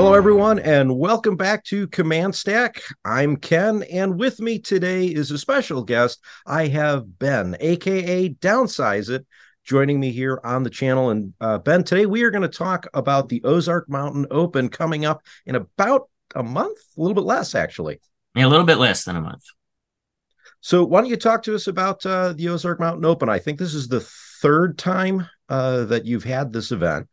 Hello, everyone, and welcome back to Command Stack. I'm Ken, and with me today is a special guest. I have Ben, aka Downsizeit, joining me here on the channel. And uh, Ben, today we are going to talk about the Ozark Mountain Open coming up in about a month, a little bit less, actually. Yeah, a little bit less than a month. So, why don't you talk to us about uh, the Ozark Mountain Open? I think this is the third time uh, that you've had this event.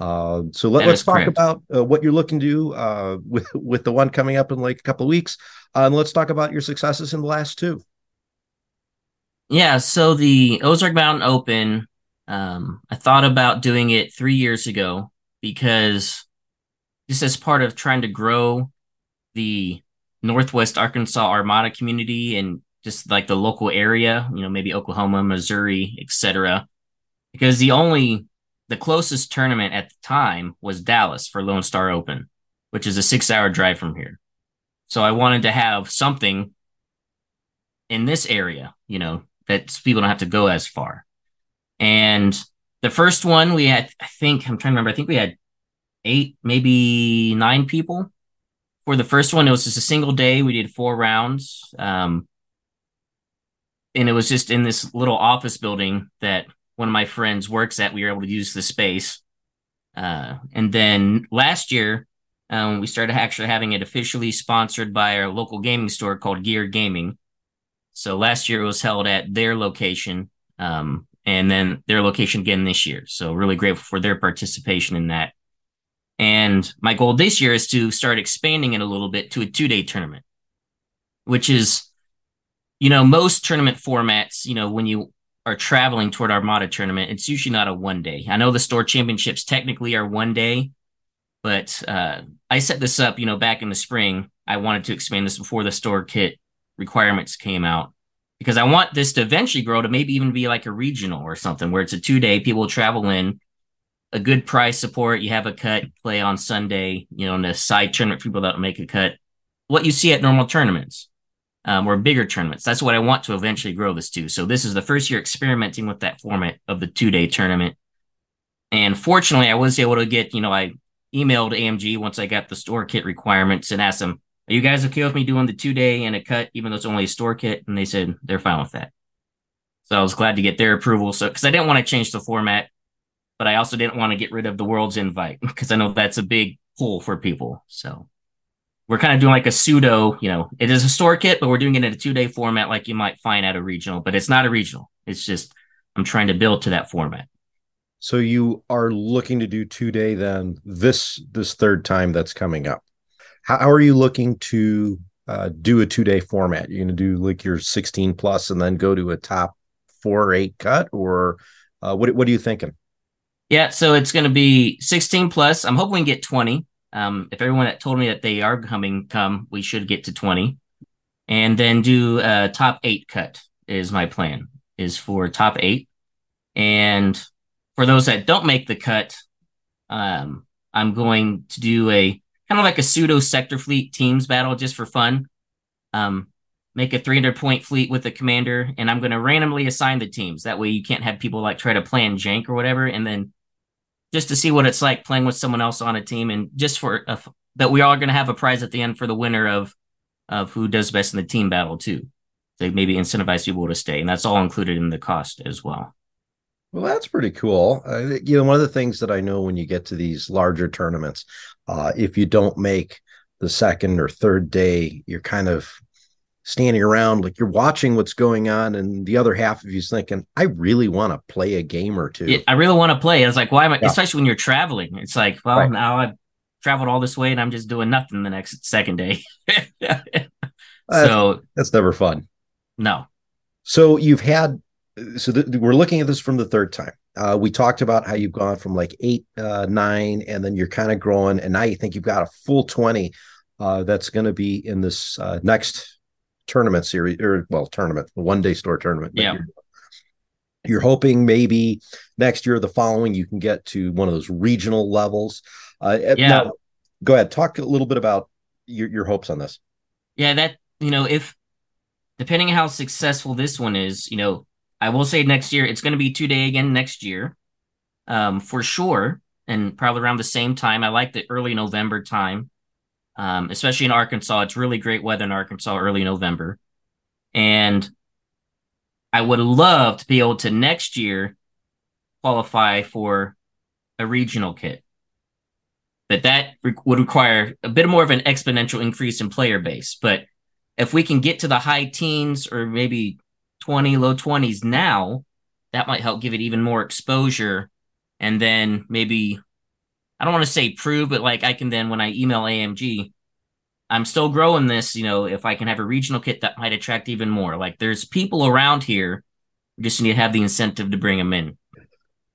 Uh, so let, us talk correct. about uh, what you're looking to do uh, with with the one coming up in like a couple of weeks, uh, and let's talk about your successes in the last two. Yeah, so the Ozark Mountain Open, um, I thought about doing it three years ago because just as part of trying to grow the Northwest Arkansas Armada community and just like the local area, you know, maybe Oklahoma, Missouri, etc. Because the only the closest tournament at the time was Dallas for Lone Star Open, which is a six hour drive from here. So I wanted to have something in this area, you know, that people don't have to go as far. And the first one we had, I think, I'm trying to remember, I think we had eight, maybe nine people. For the first one, it was just a single day. We did four rounds. Um, and it was just in this little office building that one of my friends works at, we were able to use the space. Uh, and then last year, um, we started actually having it officially sponsored by our local gaming store called Gear Gaming. So last year it was held at their location, um, and then their location again this year. So really grateful for their participation in that. And my goal this year is to start expanding it a little bit to a two day tournament, which is, you know, most tournament formats, you know, when you are traveling toward Armada tournament, it's usually not a one day. I know the store championships technically are one day, but uh, I set this up, you know, back in the spring. I wanted to expand this before the store kit requirements came out because I want this to eventually grow to maybe even be like a regional or something where it's a two day, people travel in, a good price support. You have a cut play on Sunday, you know, in a side tournament for people that make a cut. What you see at normal tournaments um, or bigger tournaments. That's what I want to eventually grow this to. So this is the first year experimenting with that format of the two day tournament. And fortunately, I was able to get, you know, I emailed AMG once I got the store kit requirements and asked them, are you guys okay with me doing the two day and a cut, even though it's only a store kit? And they said they're fine with that. So I was glad to get their approval. So, because I didn't want to change the format, but I also didn't want to get rid of the world's invite because I know that's a big pull for people. So we're kind of doing like a pseudo, you know, it is a store kit, but we're doing it in a two day format like you might find at a regional, but it's not a regional. It's just I'm trying to build to that format. So you are looking to do two day then this this third time that's coming up. How, how are you looking to uh, do a two day format? You're going to do like your 16 plus and then go to a top four or eight cut, or uh, what what are you thinking? Yeah, so it's going to be 16 plus. I'm hoping we get 20. Um, if everyone that told me that they are coming come, we should get to 20 and then do a top eight cut is my plan is for top eight. And for those that don't make the cut, um, I'm going to do a kind of like a pseudo sector fleet teams battle just for fun. Um, make a 300 point fleet with the commander, and I'm going to randomly assign the teams. That way, you can't have people like try to plan jank or whatever, and then just to see what it's like playing with someone else on a team, and just for a, that we are going to have a prize at the end for the winner of of who does best in the team battle too. To maybe incentivize people to stay, and that's all included in the cost as well. Well, that's pretty cool. Uh, you know, one of the things that I know when you get to these larger tournaments, uh, if you don't make the second or third day, you're kind of standing around like you're watching what's going on and the other half of you's thinking i really want to play a game or two. Yeah, i really want to play. It's like why am i yeah. especially when you're traveling. It's like well right. now i've traveled all this way and i'm just doing nothing the next second day. So that's never fun. No. So you've had so th- we're looking at this from the third time. Uh, we talked about how you've gone from like eight uh, nine and then you're kind of growing and now you think you've got a full 20 uh, that's going to be in this uh, next tournament series or well tournament one day store tournament yeah. you're, you're, hoping maybe next year the following you can get to one of those regional levels. Uh yeah. now, go ahead talk a little bit about your, your hopes on this. Yeah that you know if depending on how successful this one is you know i will say next year it's going to be two day again next year um for sure and probably around the same time. I like the early November time, um, especially in Arkansas. It's really great weather in Arkansas early November. And I would love to be able to next year qualify for a regional kit. But that re- would require a bit more of an exponential increase in player base. But if we can get to the high teens or maybe 20, low 20s now, that might help give it even more exposure. And then maybe, I don't want to say prove, but like I can then, when I email AMG, I'm still growing this. You know, if I can have a regional kit that might attract even more. Like there's people around here, we just need to have the incentive to bring them in.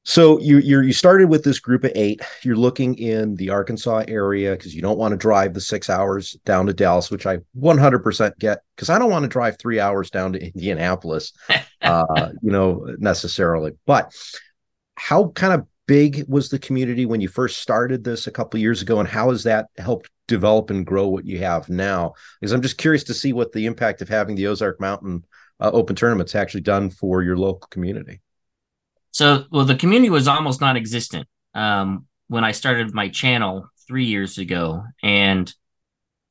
So you you you started with this group of eight. You're looking in the Arkansas area because you don't want to drive the six hours down to Dallas, which I 100% get because I don't want to drive three hours down to Indianapolis, uh, you know, necessarily. But how kind of big was the community when you first started this a couple years ago, and how has that helped develop and grow what you have now? Because I'm just curious to see what the impact of having the Ozark Mountain uh, Open tournaments actually done for your local community. So, well, the community was almost non-existent um, when I started my channel three years ago, and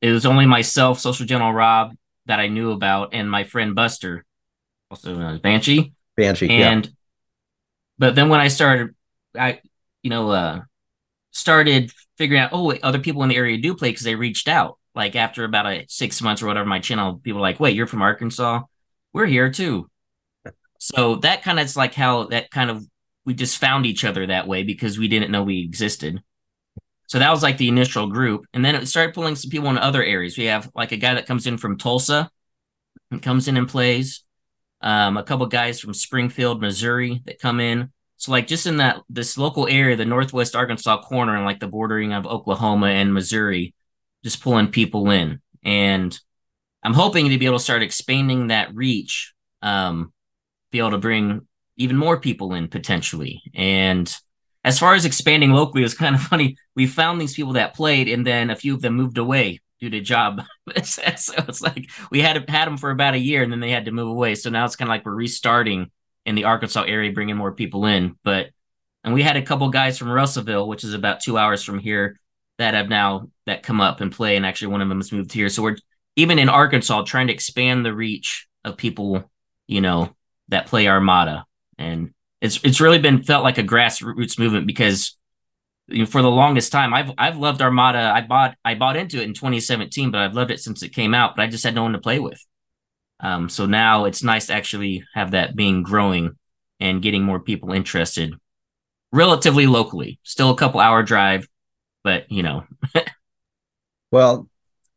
it was only myself, Social General Rob, that I knew about, and my friend Buster, also known as Banshee. Banshee, and yeah. but then when I started, I you know uh started figuring out, oh, wait, other people in the area do play because they reached out. Like after about a six months or whatever, my channel, people like, wait, you're from Arkansas? We're here too. So that kind of is like how that kind of we just found each other that way because we didn't know we existed. So that was like the initial group. And then it started pulling some people in other areas. We have like a guy that comes in from Tulsa and comes in and plays. Um, a couple guys from Springfield, Missouri that come in. So like just in that this local area, the northwest Arkansas corner and like the bordering of Oklahoma and Missouri, just pulling people in. And I'm hoping to be able to start expanding that reach um, be able to bring even more people in potentially. And as far as expanding locally, it was kind of funny. We found these people that played, and then a few of them moved away due to job. so it's like we had had them for about a year, and then they had to move away. So now it's kind of like we're restarting in the Arkansas area, bringing more people in. But and we had a couple guys from Russellville, which is about two hours from here, that have now that come up and play. And actually, one of them has moved here. So we're even in Arkansas trying to expand the reach of people, you know, that play Armada, and it's it's really been felt like a grassroots movement because you know, for the longest time I've I've loved Armada. I bought I bought into it in 2017, but I've loved it since it came out. But I just had no one to play with. Um, so now it's nice to actually have that being growing and getting more people interested, relatively locally. Still a couple hour drive, but you know. well,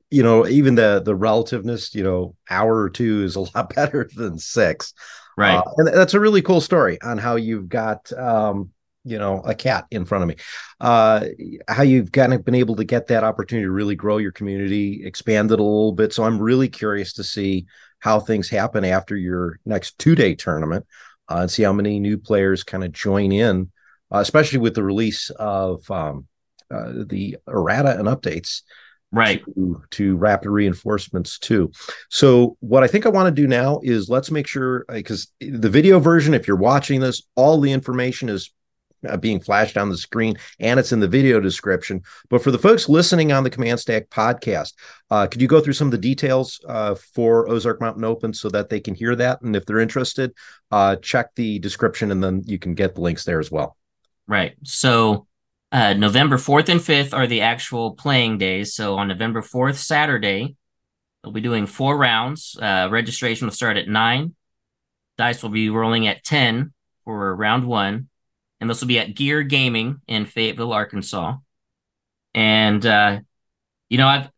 you know, even the the relativeness, you know, hour or two is a lot better than six. Right. Uh, and that's a really cool story on how you've got, um, you know, a cat in front of me. Uh, how you've kind of been able to get that opportunity to really grow your community, expand it a little bit. So I'm really curious to see how things happen after your next two day tournament uh, and see how many new players kind of join in, uh, especially with the release of um, uh, the errata and updates right. to, to, rapid reinforcements too. So what i think i want to do now is let's make sure because uh, the video version if you're watching this all the information is uh, being flashed on the screen and it's in the video description but for the folks listening on the command stack podcast uh, could you go through some of the details uh, for ozark mountain open so that they can hear that and if they're interested uh, check the description and then you can get the links there as well right so uh, November 4th and 5th are the actual playing days. So on November 4th, Saturday, they'll be doing four rounds. Registration will start at 9. Dice will be rolling at 10 for round one. And this will be at Gear Gaming in Fayetteville, Arkansas. And, uh, you know, I've,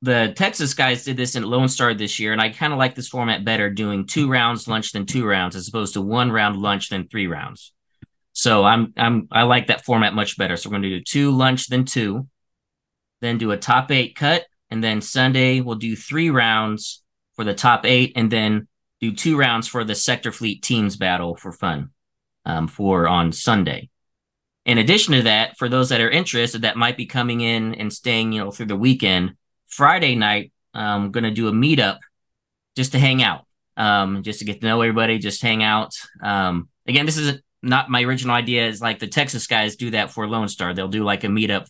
the Texas guys did this in Lone Star this year, and I kind of like this format better, doing two rounds lunch than two rounds, as opposed to one round lunch than three rounds. So I'm I'm I like that format much better. So we're gonna do two lunch, then two, then do a top eight cut, and then Sunday we'll do three rounds for the top eight, and then do two rounds for the sector fleet teams battle for fun um, for on Sunday. In addition to that, for those that are interested that might be coming in and staying, you know, through the weekend, Friday night, I'm gonna do a meetup just to hang out, um, just to get to know everybody, just hang out. Um, again, this is not my original idea is like the Texas guys do that for Lone Star. They'll do like a meetup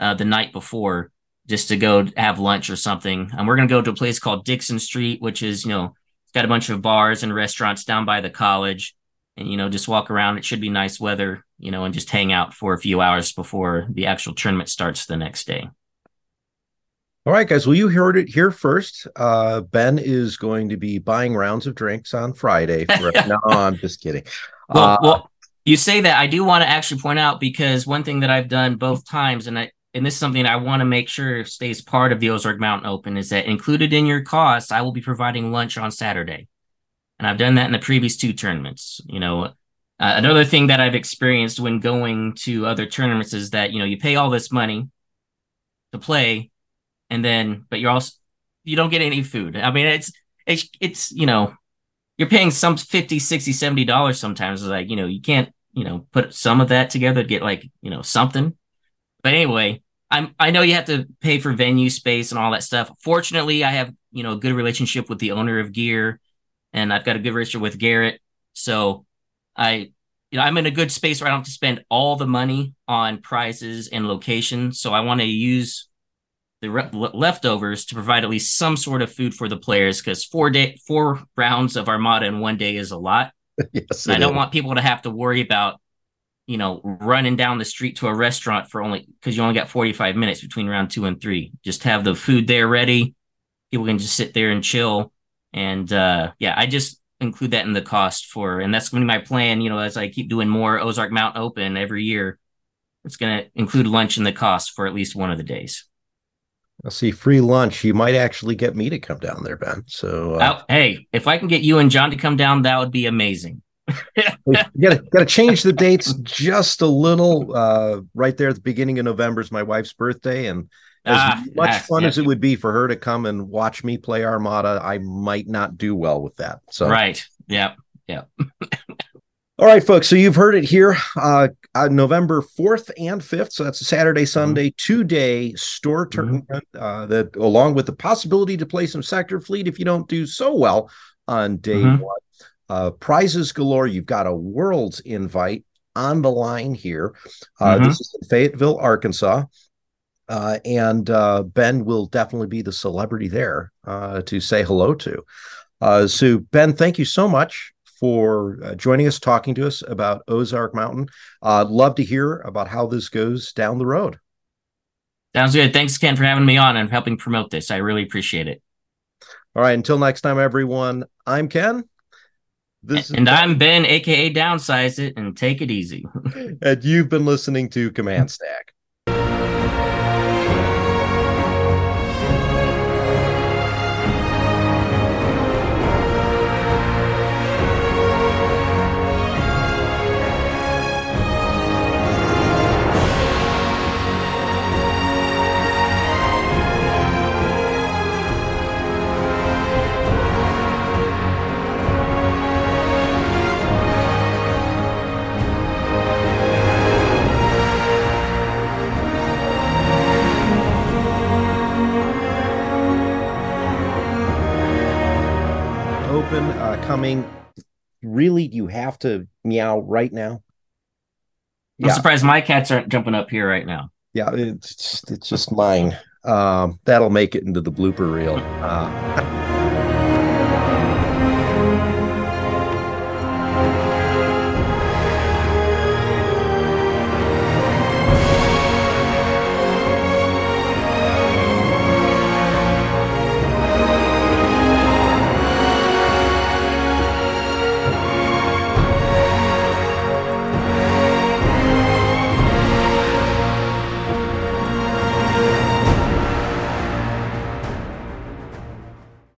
uh, the night before just to go have lunch or something. And we're gonna go to a place called Dickson Street, which is you know it's got a bunch of bars and restaurants down by the college, and you know just walk around. It should be nice weather, you know, and just hang out for a few hours before the actual tournament starts the next day. All right, guys. Well, you heard it here first. Uh, ben is going to be buying rounds of drinks on Friday. For, no, I'm just kidding. Well, uh, well, you say that. I do want to actually point out because one thing that I've done both times, and I and this is something I want to make sure stays part of the Ozark Mountain Open, is that included in your cost, I will be providing lunch on Saturday, and I've done that in the previous two tournaments. You know, uh, another thing that I've experienced when going to other tournaments is that you know you pay all this money to play and then but you're also you don't get any food. I mean, it's it's it's you know you're paying some 50 60 70 dollars sometimes it's like you know you can't you know put some of that together to get like you know something but anyway i'm i know you have to pay for venue space and all that stuff fortunately i have you know a good relationship with the owner of gear and i've got a good relationship with garrett so i you know i'm in a good space where i don't have to spend all the money on prizes and location so i want to use the re- leftovers to provide at least some sort of food for the players because four day four rounds of Armada in one day is a lot. yes, and I don't is. want people to have to worry about you know running down the street to a restaurant for only because you only got 45 minutes between round two and three. Just have the food there ready. People can just sit there and chill. And uh yeah, I just include that in the cost for and that's going to be my plan, you know, as I keep doing more Ozark Mountain Open every year. It's going to include lunch in the cost for at least one of the days. I'll see free lunch. You might actually get me to come down there, Ben. So, uh, oh, hey, if I can get you and John to come down, that would be amazing. gotta gotta change the dates just a little. Uh, right there at the beginning of November is my wife's birthday, and as ah, much ah, fun yeah. as it would be for her to come and watch me play Armada, I might not do well with that. So, right, yeah, yeah. All right, folks. So you've heard it here. Uh, uh, November 4th and 5th. So that's a Saturday, mm-hmm. Sunday, mm-hmm. two day store tournament mm-hmm. uh, that, along with the possibility to play some sector fleet if you don't do so well on day mm-hmm. one. Uh, prizes galore. You've got a world's invite on the line here. Uh, mm-hmm. This is in Fayetteville, Arkansas. Uh, and uh, Ben will definitely be the celebrity there to say hello to. so, Ben, thank you so much for uh, joining us, talking to us about Ozark Mountain. Uh, love to hear about how this goes down the road. Sounds good. Thanks, Ken, for having me on and helping promote this. I really appreciate it. All right. Until next time, everyone, I'm Ken. This and I'm Ben, aka Downsizeit, and take it easy. and you've been listening to Command Stack. Coming. Really, you have to meow right now? I'm surprised my cats aren't jumping up here right now. Yeah, it's it's just mine. Um, that'll make it into the blooper reel. Uh,